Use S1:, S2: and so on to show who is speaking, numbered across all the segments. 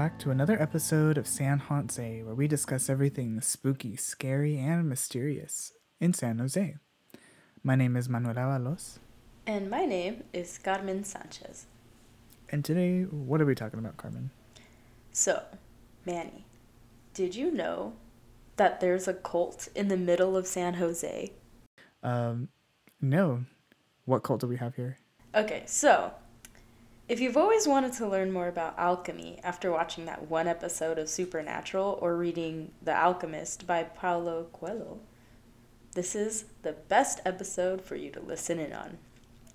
S1: back to another episode of San Jose, where we discuss everything spooky, scary, and mysterious in San Jose. My name is Manuel Avalos.
S2: And my name is Carmen Sanchez.
S1: And today, what are we talking about, Carmen?
S2: So, Manny, did you know that there's a cult in the middle of San Jose?
S1: Um, no. What cult do we have here?
S2: Okay, so if you've always wanted to learn more about alchemy after watching that one episode of Supernatural or reading The Alchemist by Paulo Coelho, this is the best episode for you to listen in on.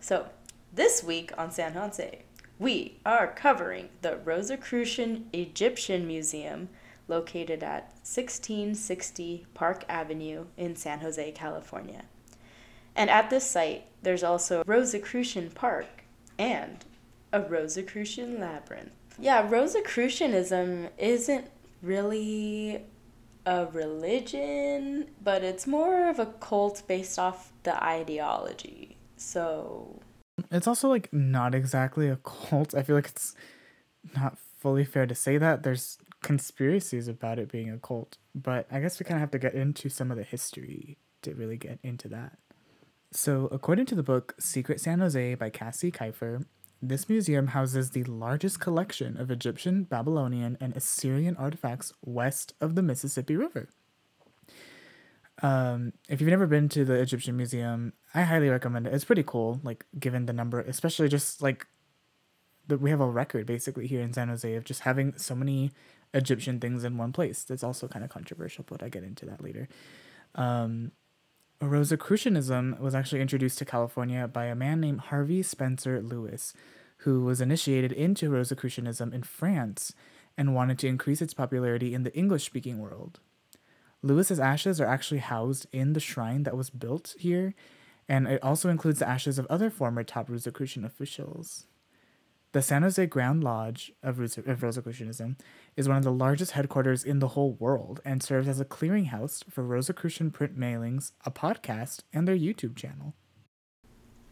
S2: So, this week on San Jose, we are covering the Rosicrucian Egyptian Museum located at 1660 Park Avenue in San Jose, California. And at this site, there's also Rosicrucian Park and a Rosicrucian labyrinth. Yeah, Rosicrucianism isn't really a religion, but it's more of a cult based off the ideology. So.
S1: It's also like not exactly a cult. I feel like it's not fully fair to say that. There's conspiracies about it being a cult, but I guess we kind of have to get into some of the history to really get into that. So, according to the book Secret San Jose by Cassie Kifer, this museum houses the largest collection of Egyptian, Babylonian, and Assyrian artifacts west of the Mississippi River. Um, if you've never been to the Egyptian Museum, I highly recommend it. It's pretty cool, like given the number, especially just like that we have a record basically here in San Jose of just having so many Egyptian things in one place. That's also kind of controversial, but I get into that later. Um, Rosicrucianism was actually introduced to California by a man named Harvey Spencer Lewis, who was initiated into Rosicrucianism in France and wanted to increase its popularity in the English speaking world. Lewis's ashes are actually housed in the shrine that was built here, and it also includes the ashes of other former top Rosicrucian officials. The San Jose Grand Lodge of, Rosicrucianism is one of the largest headquarters in the whole world and serves as a clearinghouse for Rosicrucian print mailings, a podcast, and their YouTube channel.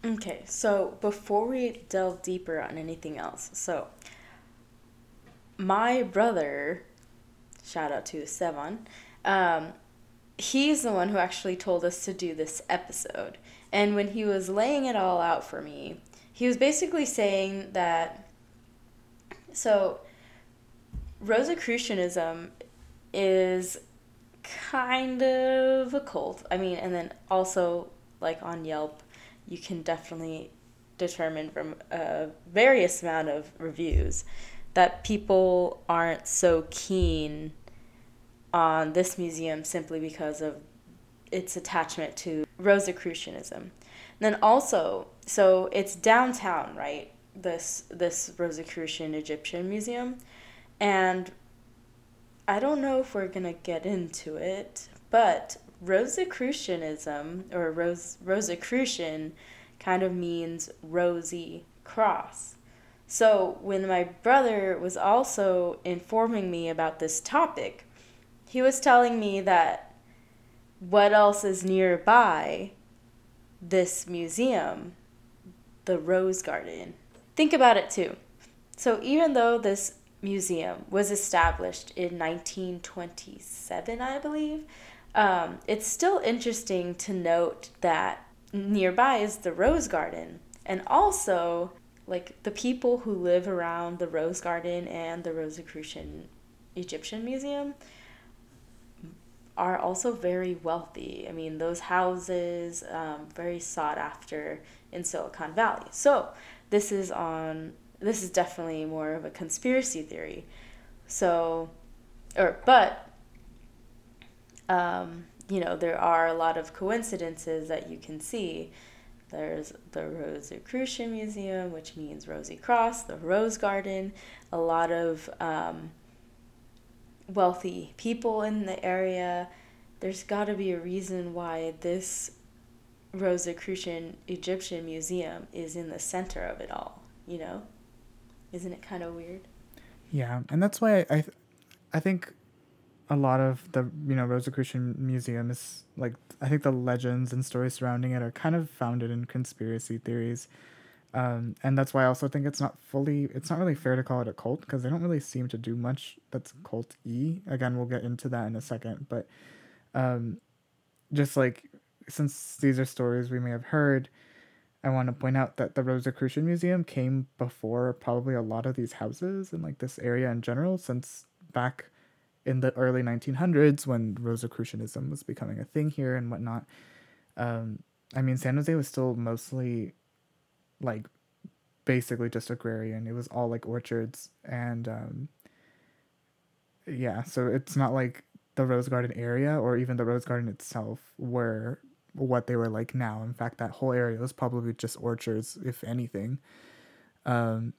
S2: Okay, so before we delve deeper on anything else, so my brother, shout out to Sevan, um, he's the one who actually told us to do this episode. And when he was laying it all out for me, he was basically saying that so Rosicrucianism is kind of a cult. I mean, and then also like on Yelp, you can definitely determine from a various amount of reviews that people aren't so keen on this museum simply because of its attachment to Rosicrucianism. And then also, so it's downtown, right? This this Rosicrucian Egyptian Museum, and I don't know if we're gonna get into it, but Rosicrucianism or Rose Rosicrucian kind of means rosy cross. So when my brother was also informing me about this topic, he was telling me that what else is nearby this museum, the Rose Garden. Think about it too. So, even though this museum was established in 1927, I believe, um, it's still interesting to note that nearby is the Rose Garden. And also, like the people who live around the Rose Garden and the Rosicrucian Egyptian Museum are also very wealthy. I mean, those houses, um, very sought after in Silicon Valley. So this is on. This is definitely more of a conspiracy theory. So, or but, um, you know, there are a lot of coincidences that you can see. There's the Rosicrucian Museum, which means Rosy Cross, the Rose Garden, a lot of um, wealthy people in the area. There's got to be a reason why this Rosicrucian Egyptian Museum is in the center of it all, you know? Isn't it kind of weird?
S1: Yeah, and that's why I, I think a lot of the you know Rosicrucian Museum is like I think the legends and stories surrounding it are kind of founded in conspiracy theories. Um, and that's why I also think it's not fully, it's not really fair to call it a cult because they don't really seem to do much that's cult. Again, we'll get into that in a second. But um, just like since these are stories we may have heard, I want to point out that the Rosicrucian Museum came before probably a lot of these houses and like this area in general, since back in the early 1900s when Rosicrucianism was becoming a thing here and whatnot. Um, I mean, San Jose was still mostly like basically just agrarian. It was all like orchards and um, yeah, so it's not like the Rose Garden area or even the Rose Garden itself were what they were like now. In fact, that whole area was probably just orchards, if anything. Um,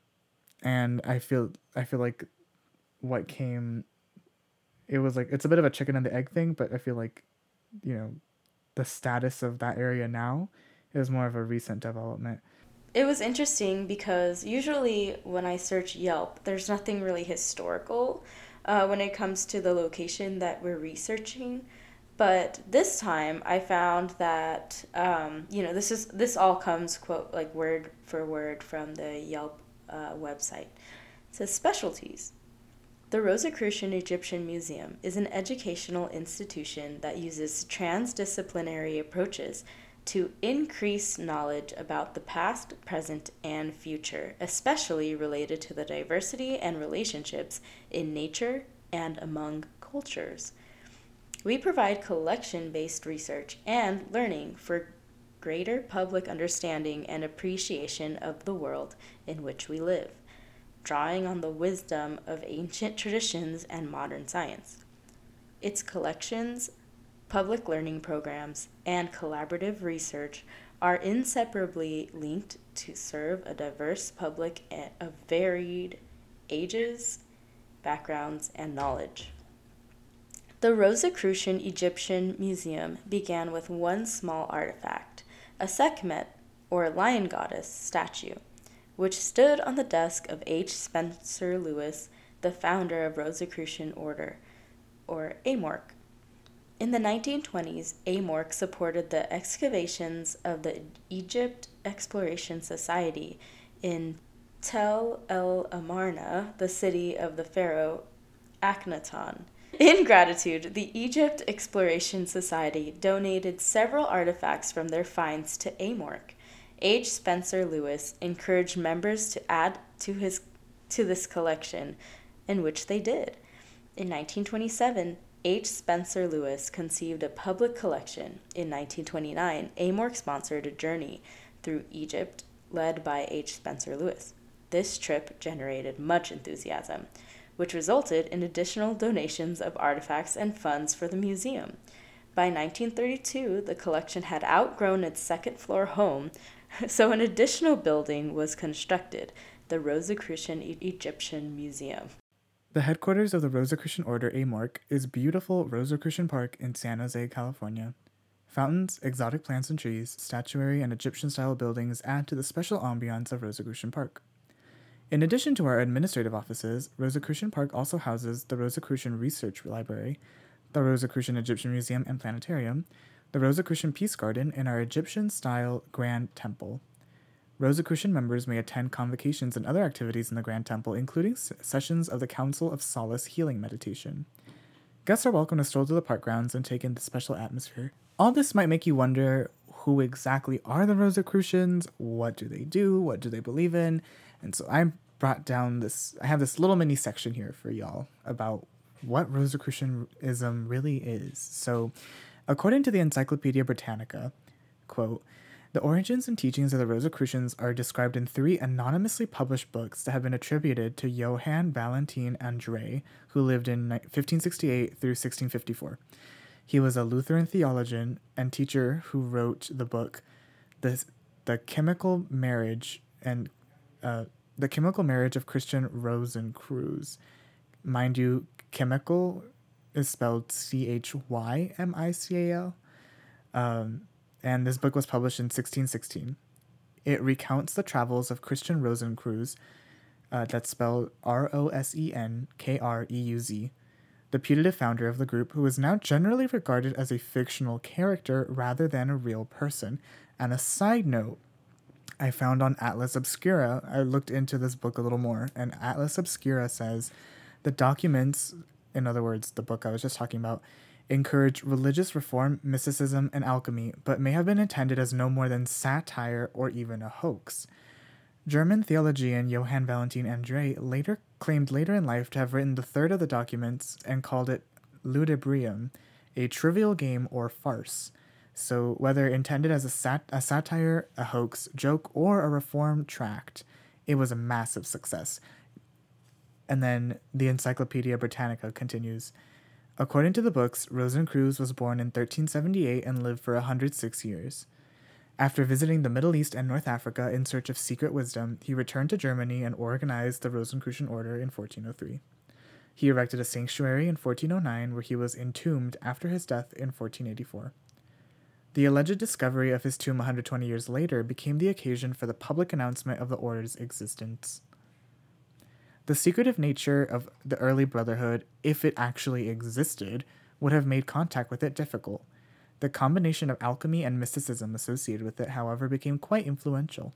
S1: and I feel I feel like what came, it was like it's a bit of a chicken and the egg thing, but I feel like, you know, the status of that area now is more of a recent development.
S2: It was interesting because usually when I search Yelp, there's nothing really historical uh, when it comes to the location that we're researching. But this time I found that um, you know this is this all comes quote like word for word from the Yelp uh, website. It says specialties. The Rosicrucian Egyptian Museum is an educational institution that uses transdisciplinary approaches to increase knowledge about the past, present, and future, especially related to the diversity and relationships in nature and among cultures. We provide collection based research and learning for greater public understanding and appreciation of the world in which we live, drawing on the wisdom of ancient traditions and modern science. Its collections, public learning programs, and collaborative research are inseparably linked to serve a diverse public of varied ages, backgrounds, and knowledge. The Rosicrucian Egyptian Museum began with one small artifact, a Sekhmet, or lion goddess, statue, which stood on the desk of H. Spencer Lewis, the founder of Rosicrucian Order, or AMORC. In the 1920s, AMORC supported the excavations of the Egypt Exploration Society in Tel el Amarna, the city of the pharaoh Akhenaton. In gratitude, the Egypt Exploration Society donated several artifacts from their finds to AMORC. H. Spencer Lewis encouraged members to add to his to this collection, in which they did. In 1927, H. Spencer Lewis conceived a public collection. In 1929, AMORC sponsored a journey through Egypt led by H. Spencer Lewis. This trip generated much enthusiasm which resulted in additional donations of artifacts and funds for the museum. By 1932, the collection had outgrown its second floor home, so an additional building was constructed, the Rosicrucian Egyptian Museum.
S1: The headquarters of the Rosicrucian Order AMORC is beautiful Rosicrucian Park in San Jose, California. Fountains, exotic plants and trees, statuary, and Egyptian style buildings add to the special ambiance of Rosicrucian Park. In addition to our administrative offices, Rosicrucian Park also houses the Rosicrucian Research Library, the Rosicrucian Egyptian Museum and Planetarium, the Rosicrucian Peace Garden, and our Egyptian style Grand Temple. Rosicrucian members may attend convocations and other activities in the Grand Temple, including sessions of the Council of Solace Healing Meditation. Guests are welcome to stroll to the park grounds and take in the special atmosphere. All this might make you wonder who exactly are the Rosicrucians? What do they do? What do they believe in? And so I brought down this, I have this little mini section here for y'all about what Rosicrucianism really is. So, according to the Encyclopedia Britannica, quote, the origins and teachings of the Rosicrucians are described in three anonymously published books that have been attributed to Johann Valentin André, who lived in 1568 through 1654. He was a Lutheran theologian and teacher who wrote the book, The, the Chemical Marriage and uh, the chemical marriage of Christian Rosencreutz. Mind you, chemical is spelled C H Y M I C A L. Um, and this book was published in 1616. It recounts the travels of Christian Rosencreutz, uh, that's spelled R O S E N K R E U Z, the putative founder of the group, who is now generally regarded as a fictional character rather than a real person. And a side note, I found on Atlas Obscura. I looked into this book a little more, and Atlas Obscura says the documents, in other words, the book I was just talking about, encourage religious reform, mysticism, and alchemy, but may have been intended as no more than satire or even a hoax. German theologian Johann Valentin Andre later claimed later in life to have written the third of the documents and called it ludibrium, a trivial game or farce. So, whether intended as a, sat- a satire, a hoax, joke, or a reform tract, it was a massive success. And then the Encyclopedia Britannica continues According to the books, Rosencreutz was born in 1378 and lived for 106 years. After visiting the Middle East and North Africa in search of secret wisdom, he returned to Germany and organized the Rosicrucian order in 1403. He erected a sanctuary in 1409 where he was entombed after his death in 1484. The alleged discovery of his tomb 120 years later became the occasion for the public announcement of the order's existence. The secretive nature of the early brotherhood, if it actually existed, would have made contact with it difficult. The combination of alchemy and mysticism associated with it, however, became quite influential.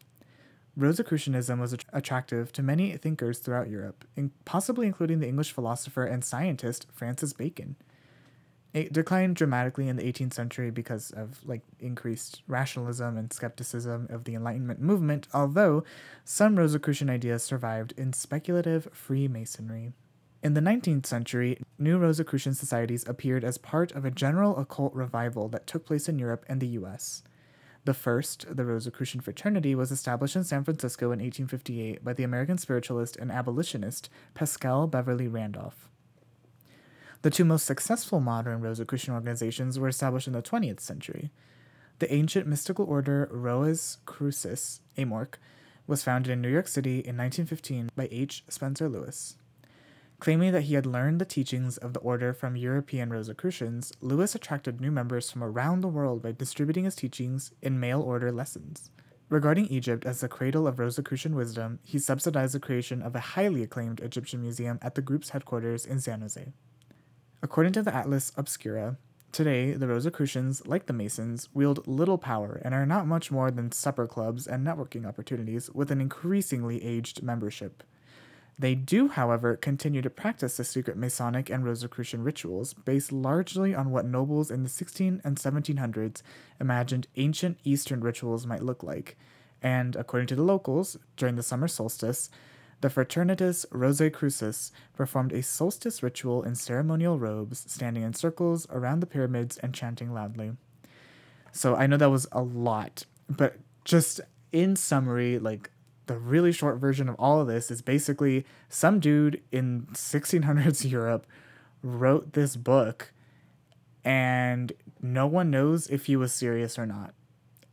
S1: Rosicrucianism was attractive to many thinkers throughout Europe, possibly including the English philosopher and scientist Francis Bacon. It declined dramatically in the 18th century because of like increased rationalism and skepticism of the Enlightenment movement, although some Rosicrucian ideas survived in speculative Freemasonry. In the 19th century, new Rosicrucian societies appeared as part of a general occult revival that took place in Europe and the US. The first, the Rosicrucian Fraternity, was established in San Francisco in 1858 by the American spiritualist and abolitionist Paschal Beverly Randolph. The two most successful modern Rosicrucian organizations were established in the 20th century. The ancient mystical order Rosae Crucis, Amorc, was founded in New York City in 1915 by H. Spencer Lewis. Claiming that he had learned the teachings of the order from European Rosicrucians, Lewis attracted new members from around the world by distributing his teachings in mail order lessons. Regarding Egypt as the cradle of Rosicrucian wisdom, he subsidized the creation of a highly acclaimed Egyptian museum at the group's headquarters in San Jose. According to the Atlas Obscura, today the Rosicrucians, like the Masons, wield little power and are not much more than supper clubs and networking opportunities with an increasingly aged membership. They do, however, continue to practice the secret Masonic and Rosicrucian rituals based largely on what nobles in the 16 and 1700s imagined ancient Eastern rituals might look like. And according to the locals, during the summer solstice, the Fraternitas Rosicrucis performed a solstice ritual in ceremonial robes, standing in circles around the pyramids and chanting loudly. So I know that was a lot, but just in summary, like the really short version of all of this is basically some dude in 1600s Europe wrote this book and no one knows if he was serious or not.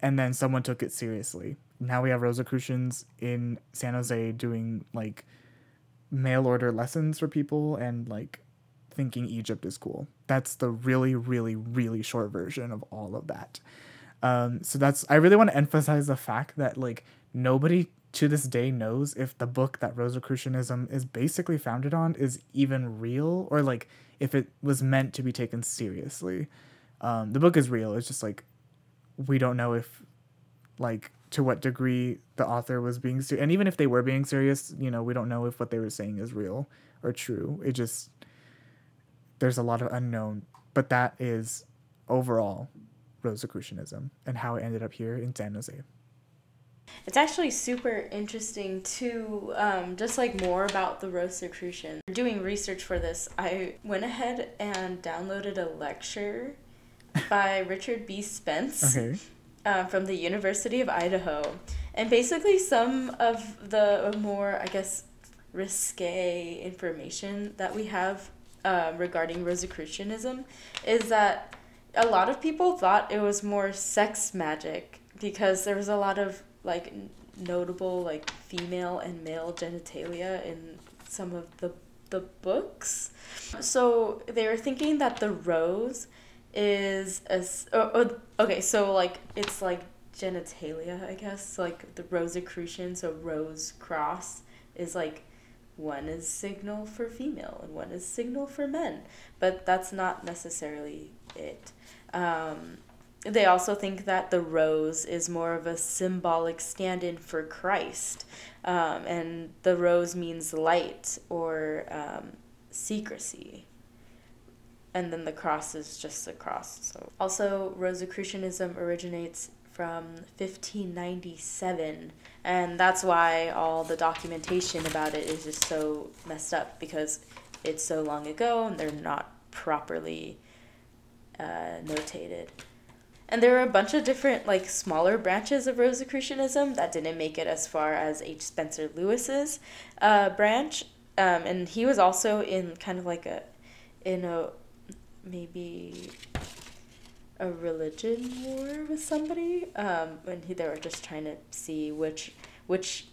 S1: And then someone took it seriously now we have Rosicrucians in San Jose doing like mail order lessons for people and like thinking Egypt is cool. That's the really, really, really short version of all of that. Um, so that's I really want to emphasize the fact that like nobody to this day knows if the book that Rosicrucianism is basically founded on is even real or like if it was meant to be taken seriously. Um, the book is real. It's just like we don't know if like to what degree the author was being serious. And even if they were being serious, you know, we don't know if what they were saying is real or true. It just, there's a lot of unknown. But that is overall Rosicrucianism and how it ended up here in San Jose.
S2: It's actually super interesting to um, just like more about the Rosicrucian. Doing research for this, I went ahead and downloaded a lecture by Richard B. Spence. Okay um, from the University of Idaho. And basically, some of the more, I guess, risque information that we have um, regarding Rosicrucianism is that a lot of people thought it was more sex magic because there was a lot of like notable like female and male genitalia in some of the the books. So they were thinking that the rose is a oh, oh, okay. So like it's like genitalia, I guess. Like the Rosicrucian, so rose cross is like one is signal for female and one is signal for men, but that's not necessarily it. Um, they also think that the rose is more of a symbolic stand in for Christ. Um, and the rose means light or um, secrecy. And then the cross is just a cross. So also, Rosicrucianism originates from 1597 and that's why all the documentation about it is just so messed up because it's so long ago and they're not properly uh, notated and there are a bunch of different like smaller branches of rosicrucianism that didn't make it as far as h spencer lewis's uh, branch um, and he was also in kind of like a in a maybe a religion war with somebody um, when he, they were just trying to see which which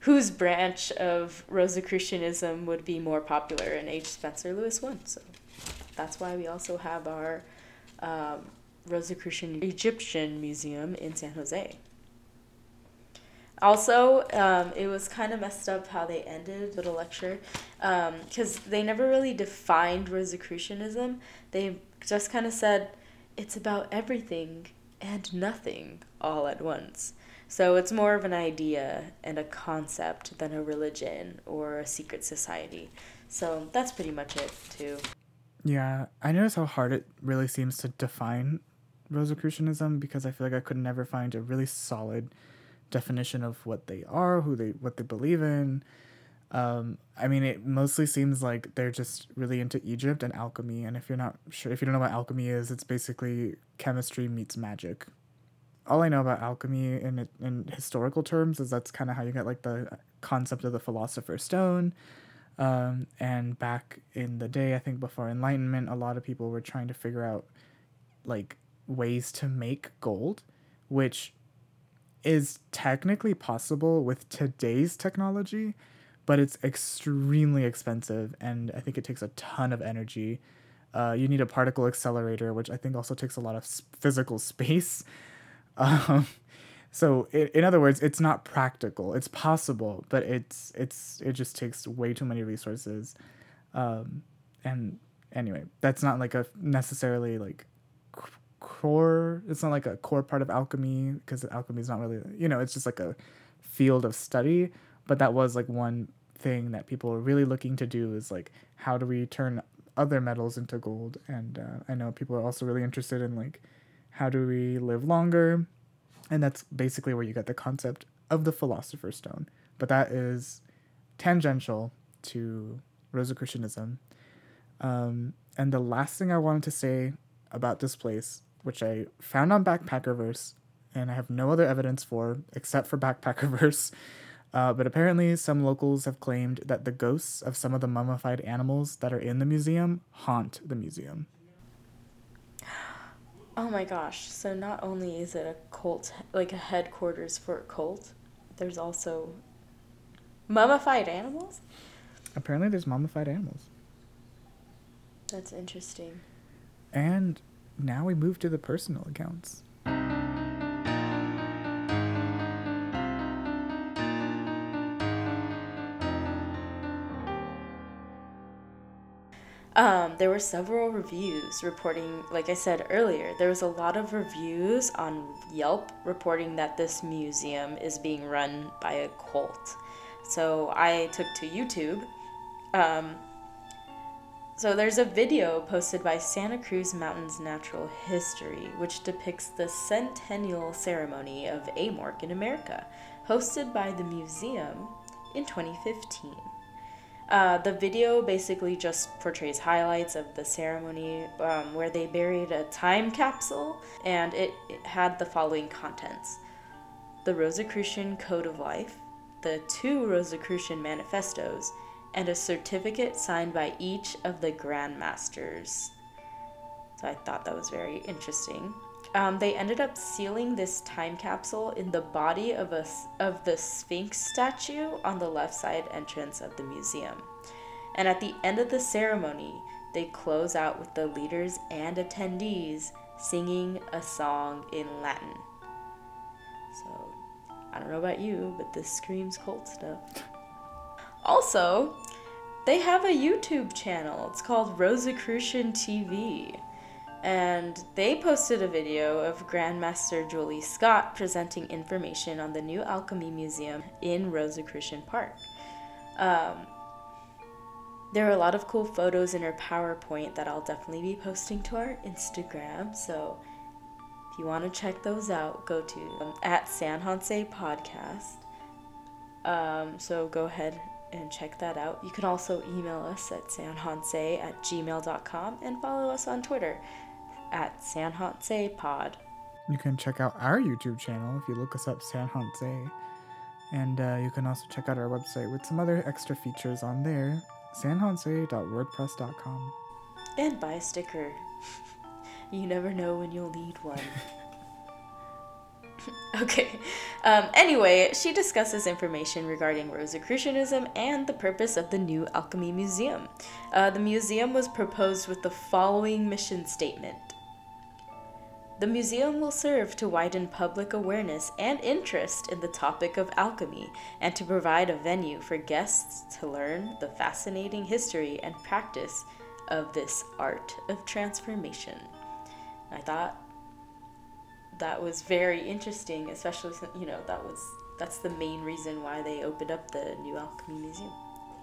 S2: whose branch of Rosicrucianism would be more popular, and H. Spencer Lewis won. So that's why we also have our um, Rosicrucian Egyptian Museum in San Jose. Also, um, it was kind of messed up how they ended the lecture because um, they never really defined Rosicrucianism. They just kind of said, it's about everything and nothing all at once. So it's more of an idea and a concept than a religion or a secret society. So that's pretty much it, too.
S1: Yeah, I notice how hard it really seems to define Rosicrucianism because I feel like I could never find a really solid definition of what they are, who they what they believe in, um, I mean, it mostly seems like they're just really into Egypt and alchemy. And if you're not sure, if you don't know what alchemy is, it's basically chemistry meets magic. All I know about alchemy in in historical terms is that's kind of how you get like the concept of the philosopher's stone. Um, and back in the day, I think before Enlightenment, a lot of people were trying to figure out like ways to make gold, which is technically possible with today's technology but it's extremely expensive and I think it takes a ton of energy. Uh, you need a particle accelerator, which I think also takes a lot of physical space. Um, so it, in other words, it's not practical. It's possible, but it's it's it just takes way too many resources. Um, and anyway, that's not like a necessarily like core. It's not like a core part of alchemy because alchemy is not really you know it's just like a field of study. But that was like one thing that people were really looking to do is like how do we turn other metals into gold? And uh, i know people are also really interested in like how do we live longer? And that's basically where you get the concept of the philosopher's stone. But that is tangential to rosicrucianism. Um, and the last thing i wanted to say about this place which i found on backpackerverse and i have no other evidence for except for backpackerverse uh, but apparently, some locals have claimed that the ghosts of some of the mummified animals that are in the museum haunt the museum.
S2: Oh my gosh. So, not only is it a cult, like a headquarters for a cult, there's also mummified animals?
S1: Apparently, there's mummified animals.
S2: That's interesting.
S1: And now we move to the personal accounts.
S2: Um, there were several reviews reporting, like I said earlier, there was a lot of reviews on Yelp reporting that this museum is being run by a cult. So I took to YouTube. Um, so there's a video posted by Santa Cruz Mountains Natural History, which depicts the centennial ceremony of Amorc in America, hosted by the museum in 2015. Uh, the video basically just portrays highlights of the ceremony um, where they buried a time capsule, and it, it had the following contents the Rosicrucian Code of Life, the two Rosicrucian manifestos, and a certificate signed by each of the grandmasters. So I thought that was very interesting. Um, they ended up sealing this time capsule in the body of a of the Sphinx statue on the left side entrance of the museum. And at the end of the ceremony, they close out with the leaders and attendees singing a song in Latin. So, I don't know about you, but this screams cult stuff. Also, they have a YouTube channel. It's called Rosicrucian TV and they posted a video of Grandmaster Julie Scott presenting information on the new Alchemy Museum in Rosicrucian Park. Um, there are a lot of cool photos in her PowerPoint that I'll definitely be posting to our Instagram. So if you want to check those out, go to um, at San Podcast. Um, so go ahead and check that out. You can also email us at sanjonse at gmail.com and follow us on Twitter at San Jose Pod.
S1: You can check out our YouTube channel if you look us up San Jose. And uh, you can also check out our website with some other extra features on there sanjose.wordpress.com.
S2: And buy a sticker. you never know when you'll need one. okay. Um, anyway, she discusses information regarding Rosicrucianism and the purpose of the new Alchemy Museum. Uh, the museum was proposed with the following mission statement the museum will serve to widen public awareness and interest in the topic of alchemy and to provide a venue for guests to learn the fascinating history and practice of this art of transformation. I thought that was very interesting, especially you know, that was that's the main reason why they opened up the new alchemy museum.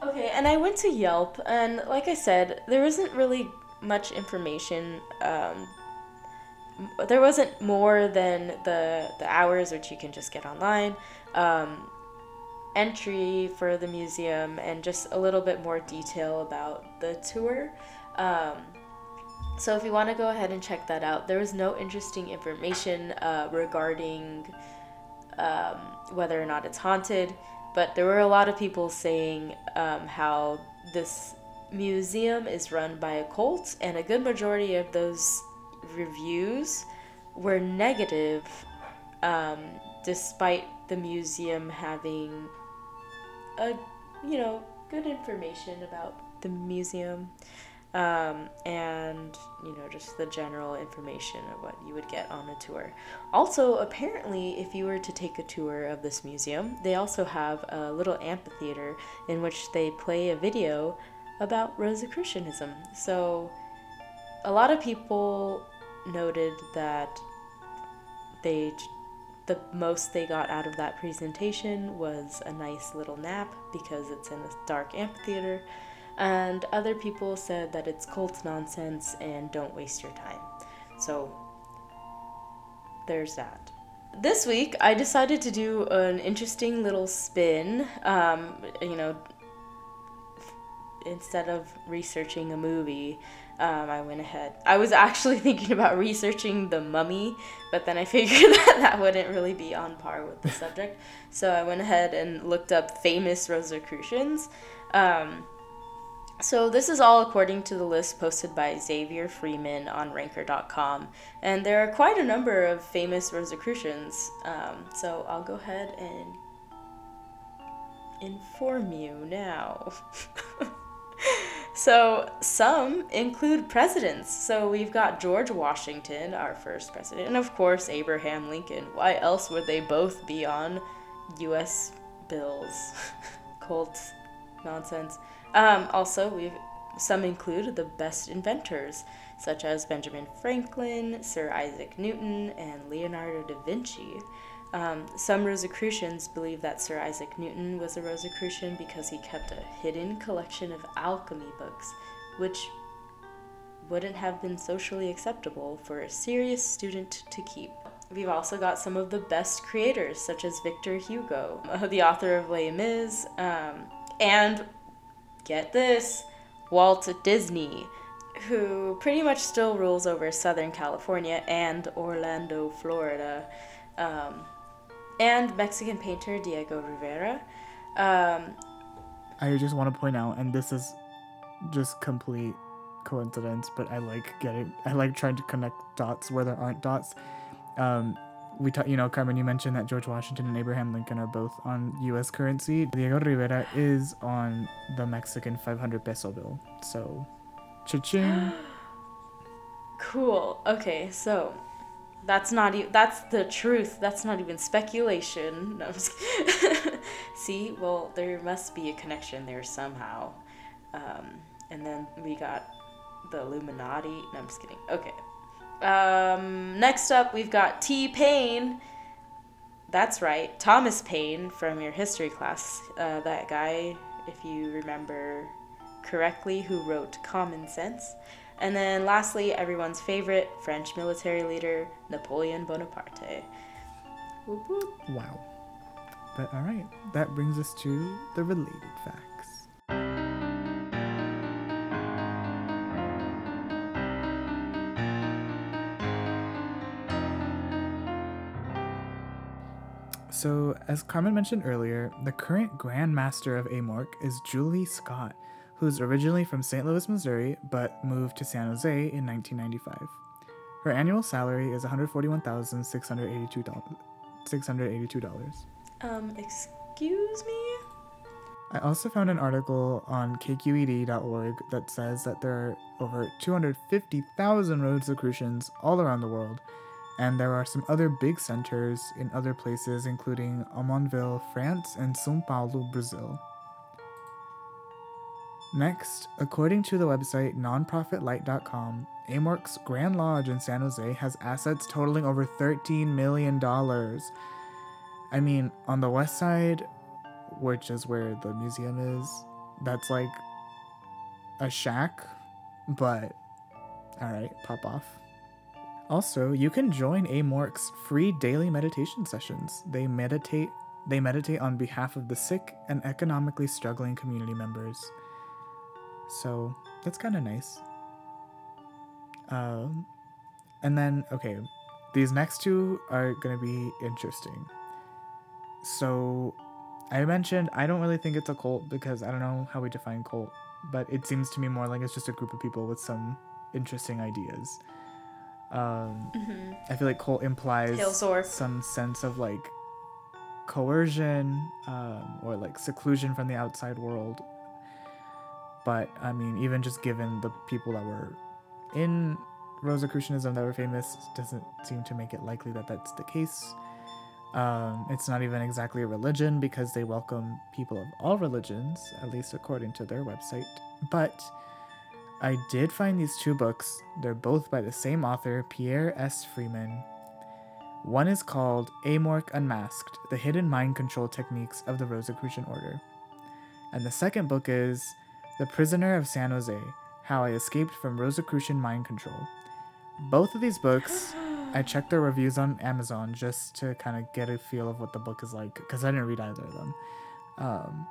S2: Okay, and I went to Yelp, and like I said, there isn't really much information um, there wasn't more than the the hours which you can just get online um, entry for the museum and just a little bit more detail about the tour um, so if you want to go ahead and check that out there was no interesting information uh, regarding um, whether or not it's haunted but there were a lot of people saying um, how this museum is run by a cult and a good majority of those reviews were negative, um, despite the museum having a you know good information about the museum um, and you know just the general information of what you would get on a tour. Also apparently if you were to take a tour of this museum they also have a little amphitheater in which they play a video about rosicrucianism. So a lot of people noted that they the most they got out of that presentation was a nice little nap because it's in a dark amphitheater and other people said that it's cult nonsense and don't waste your time so there's that this week i decided to do an interesting little spin um, you know instead of researching a movie um, I went ahead. I was actually thinking about researching the mummy, but then I figured that that wouldn't really be on par with the subject. So I went ahead and looked up famous Rosicrucians. Um, so this is all according to the list posted by Xavier Freeman on Ranker.com, and there are quite a number of famous Rosicrucians. Um, so I'll go ahead and inform you now. So some include presidents. So we've got George Washington, our first president, and of course Abraham Lincoln. Why else would they both be on U.S. bills? Cold nonsense. Um, also, we've some include the best inventors, such as Benjamin Franklin, Sir Isaac Newton, and Leonardo da Vinci. Um, some Rosicrucians believe that Sir Isaac Newton was a Rosicrucian because he kept a hidden collection of alchemy books, which wouldn't have been socially acceptable for a serious student to keep. We've also got some of the best creators, such as Victor Hugo, the author of Les Mis, um, and get this, Walt Disney, who pretty much still rules over Southern California and Orlando, Florida. Um, and Mexican painter Diego Rivera. Um,
S1: I just want to point out, and this is just complete coincidence, but I like getting, I like trying to connect dots where there aren't dots. Um, we talk, you know, Carmen, you mentioned that George Washington and Abraham Lincoln are both on U.S. currency. Diego Rivera is on the Mexican 500 peso bill. So, cha-ching.
S2: cool. Okay, so that's not even that's the truth. That's not even speculation. No, See, well, there must be a connection there somehow. Um, and then we got the Illuminati. No, I'm just kidding. Okay. Um, next up, we've got T. Paine. That's right, Thomas Paine from your history class. Uh, that guy, if you remember correctly, who wrote Common Sense. And then lastly, everyone's favorite French military leader, Napoleon Bonaparte. Whoop, whoop.
S1: Wow. But all right, that brings us to the related facts. So, as Carmen mentioned earlier, the current Grand Master of AMORC is Julie Scott, who's originally from St. Louis, Missouri, but moved to San Jose in 1995. Her annual salary is $141,682. $682.
S2: Um, excuse me?
S1: I also found an article on kqed.org that says that there are over 250,000 Rosicrucians all around the world, and there are some other big centers in other places, including Omonville, France, and Sao Paulo, Brazil. Next, according to the website nonprofitlight.com, AMORC's Grand Lodge in San Jose has assets totaling over $13 million. I mean, on the west side, which is where the museum is, that's like a shack, but alright, pop off. Also, you can join AMORC's free daily meditation sessions. They meditate they meditate on behalf of the sick and economically struggling community members. So that's kind of nice. Um, and then, okay, these next two are going to be interesting. So I mentioned I don't really think it's a cult because I don't know how we define cult, but it seems to me more like it's just a group of people with some interesting ideas. Um,
S2: Mm-hmm.
S1: I feel like cult implies some sense of like coercion um, or like seclusion from the outside world. But I mean, even just given the people that were in Rosicrucianism that were famous, doesn't seem to make it likely that that's the case. Um, it's not even exactly a religion because they welcome people of all religions, at least according to their website. But I did find these two books. They're both by the same author, Pierre S. Freeman. One is called Amorc Unmasked The Hidden Mind Control Techniques of the Rosicrucian Order. And the second book is The Prisoner of San Jose How I Escaped from Rosicrucian Mind Control. Both of these books, I checked their reviews on Amazon just to kind of get a feel of what the book is like because I didn't read either of them. Um,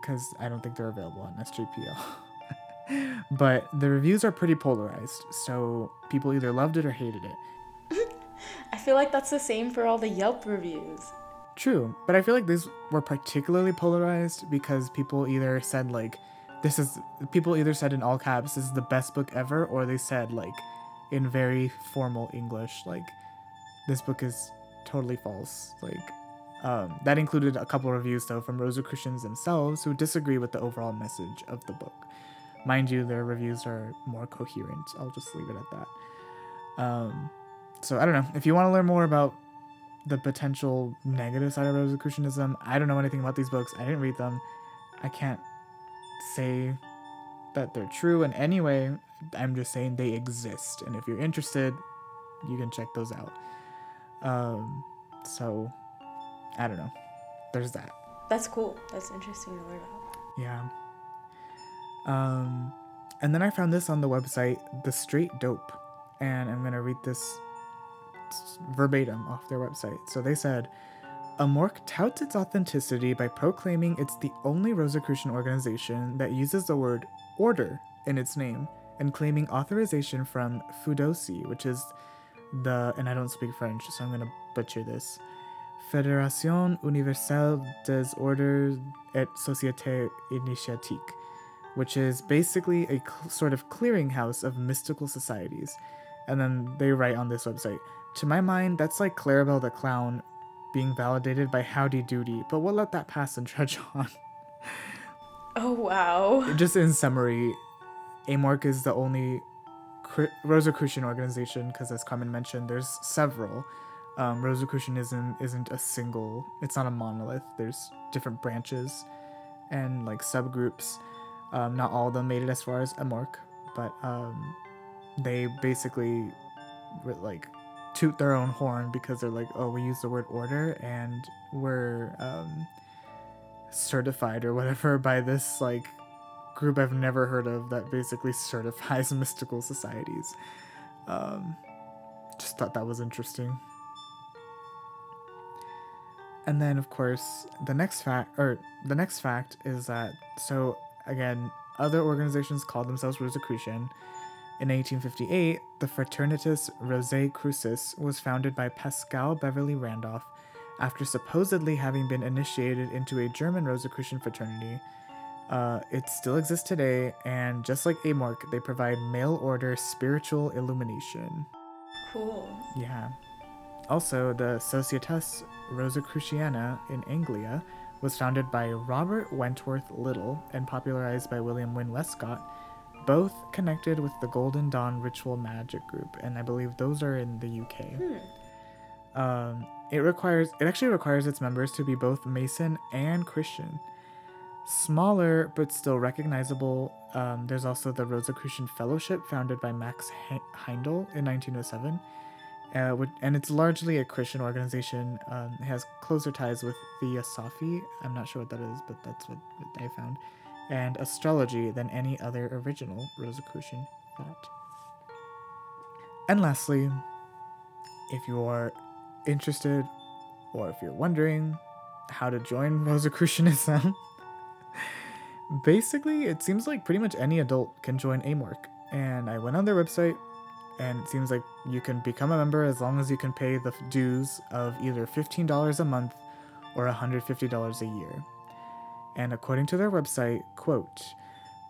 S1: because I don't think they're available on SJPL. but the reviews are pretty polarized, so people either loved it or hated it.
S2: I feel like that's the same for all the Yelp reviews.
S1: True, but I feel like these were particularly polarized because people either said like this is people either said in all caps this is the best book ever or they said like in very formal English like this book is totally false. Like um, that included a couple reviews though from Rosicrucians themselves who disagree with the overall message of the book. Mind you, their reviews are more coherent. I'll just leave it at that. Um, so I don't know if you want to learn more about the potential negative side of Rosicrucianism. I don't know anything about these books. I didn't read them. I can't say that they're true in any way. I'm just saying they exist, and if you're interested, you can check those out. Um, so I don't know. There's that.
S2: That's cool. That's interesting to learn about.
S1: Yeah. Um, and then I found this on the website, The Straight Dope, and I'm gonna read this verbatim off their website. So they said, Amorc touts its authenticity by proclaiming it's the only Rosicrucian organization that uses the word order in its name and claiming authorization from FUDOSI, which is the, and I don't speak French, so I'm gonna butcher this, Fédération Universelle des Ordres et Sociétés Initiatiques, which is basically a cl- sort of clearinghouse of mystical societies. And then they write on this website, to my mind, that's like Clarabelle the Clown being validated by Howdy Doody, but we'll let that pass and trudge on.
S2: Oh wow.
S1: Just in summary, AMORC is the only Cri- Rosicrucian organization because, as Carmen mentioned, there's several. Um, Rosicrucianism isn't a single; it's not a monolith. There's different branches and like subgroups. Um, not all of them made it as far as AMORC, but um, they basically like toot their own horn because they're like, oh, we use the word order and we're um, certified or whatever by this like group I've never heard of that basically certifies mystical societies. Um, just thought that was interesting. And then, of course, the next fact, or the next fact is that so again, other organizations called themselves Rosicrucian. In 1858, the Fraternitas Rosae Crucis was founded by Paschal Beverly Randolph after supposedly having been initiated into a German Rosicrucian fraternity. Uh, it still exists today, and just like Amorc, they provide mail order spiritual illumination.
S2: Cool.
S1: Yeah. Also, the Societas Rosicruciana in Anglia was founded by Robert Wentworth Little and popularized by William Wynn Westcott, both connected with the Golden Dawn Ritual Magic Group, and I believe those are in the UK.
S2: Hmm.
S1: Um, it requires it actually requires its members to be both Mason and Christian. Smaller but still recognizable, um, there's also the Rosicrucian Fellowship, founded by Max He- Heindel in 1907 uh, and it's largely a Christian organization. Um, it has closer ties with the Theosophy. I'm not sure what that is, but that's what I found. And astrology than any other original Rosicrucian thought. And lastly, if you are interested or if you're wondering how to join Rosicrucianism, basically it seems like pretty much any adult can join Amorc. And I went on their website, and it seems like you can become a member as long as you can pay the dues of either $15 a month or $150 a year. And according to their website, quote,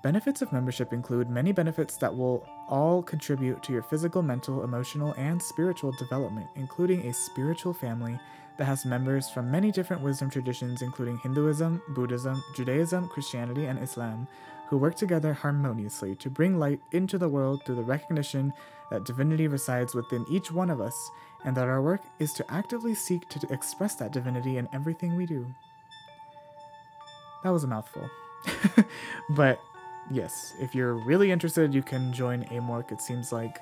S1: benefits of membership include many benefits that will all contribute to your physical, mental, emotional, and spiritual development, including a spiritual family that has members from many different wisdom traditions, including Hinduism, Buddhism, Judaism, Christianity, and Islam, who work together harmoniously to bring light into the world through the recognition that divinity resides within each one of us, and that our work is to actively seek to express that divinity in everything we do. That was a mouthful. but yes, if you're really interested, you can join Amorc. It seems like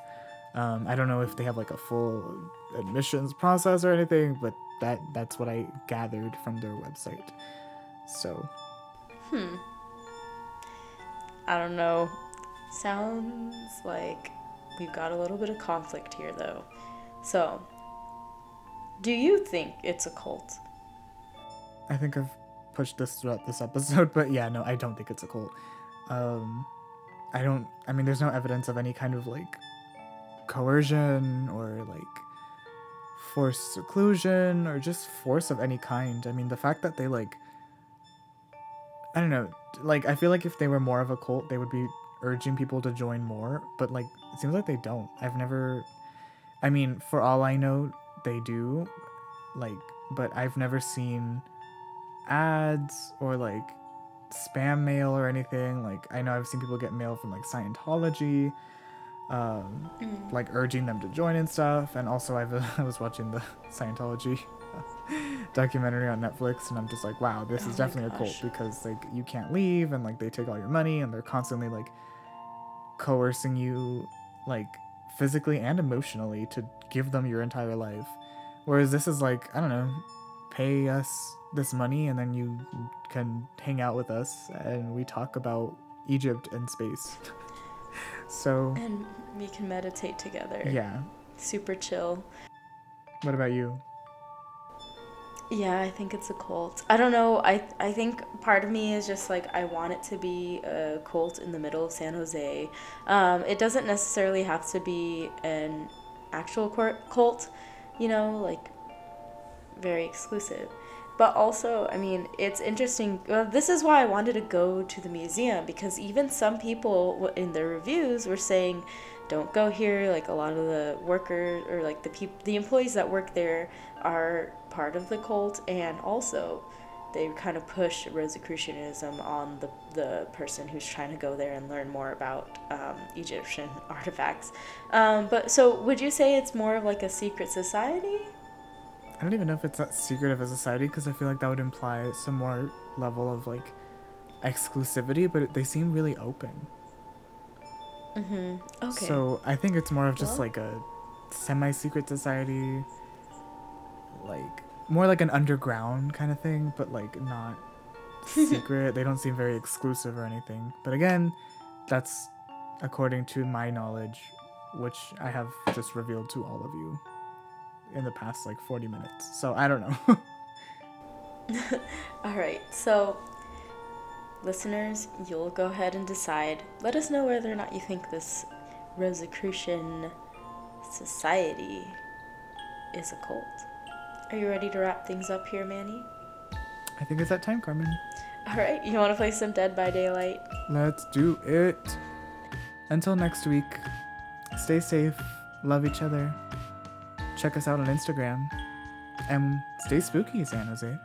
S1: um, I don't know if they have like a full admissions process or anything, but that that's what I gathered from their website. So,
S2: Hmm. I don't know. Sounds like we've got a little bit of conflict here, though. So, do you think it's a cult?
S1: I think I've pushed this throughout this episode, but yeah, no, I don't think it's a cult. Um, I don't. I mean, there's no evidence of any kind of like coercion or like forced seclusion or just force of any kind. I mean, the fact that they like. I don't know. Like, I feel like if they were more of a cult, they would be urging people to join more. But like, it seems like they don't. I've never. I mean, for all I know, they do. Like, but I've never seen ads or like spam mail or anything. Like I know I've seen people get mail from like Scientology, um, like urging them to join and stuff. And also I've I was watching the Scientology documentary on Netflix, and I'm just like, wow, this
S2: Oh
S1: is definitely a cult because like you can't leave and like they take all your money and they're constantly like coercing you like physically and emotionally to give them your entire life. Whereas this is like, I don't know, pay us this money and then you can hang out with us and we talk about Egypt and space. so,
S2: And we can meditate together.
S1: yeah.
S2: Super chill.
S1: What about you?
S2: Yeah, I think it's a cult. I don't know. I I think part of me is just like I want it to be a cult in the middle of San Jose. Um, it doesn't necessarily have to be an actual cult, you know, like very exclusive. But also, I mean, it's interesting. Uh, this is why I wanted to go to the museum because even some people in their reviews were saying, "Don't go here." Like a lot of the workers or like the people, the employees that work there are part of the cult, and also they kind of push Rosicrucianism on the the person who's trying to go there and learn more about um, Egyptian artifacts. Um, but so, would you say it's more of like a secret society?
S1: I don't even know if it's that secret of a society because I feel like that would imply some more level of like exclusivity, but they seem really open.
S2: Mm-hmm. Okay.
S1: So I think it's more of just
S2: Well-
S1: like a semi secret society, like more like an underground kind of thing, but like not secret. they don't seem very exclusive or anything. But again, that's according to my knowledge, which I have just revealed to all of you in the past like 40 minutes. So I don't know.
S2: All right, so listeners, you'll go ahead and decide. Let us know whether or not you think this Rosicrucian society is a cult. Are you ready to wrap things up here, Manny?
S1: I think it's that time, Carmen.
S2: All right, you want to play some Dead by Daylight?
S1: Let's do it. Until next week, stay safe, love each other, check us out on Instagram, and stay spooky, San Jose.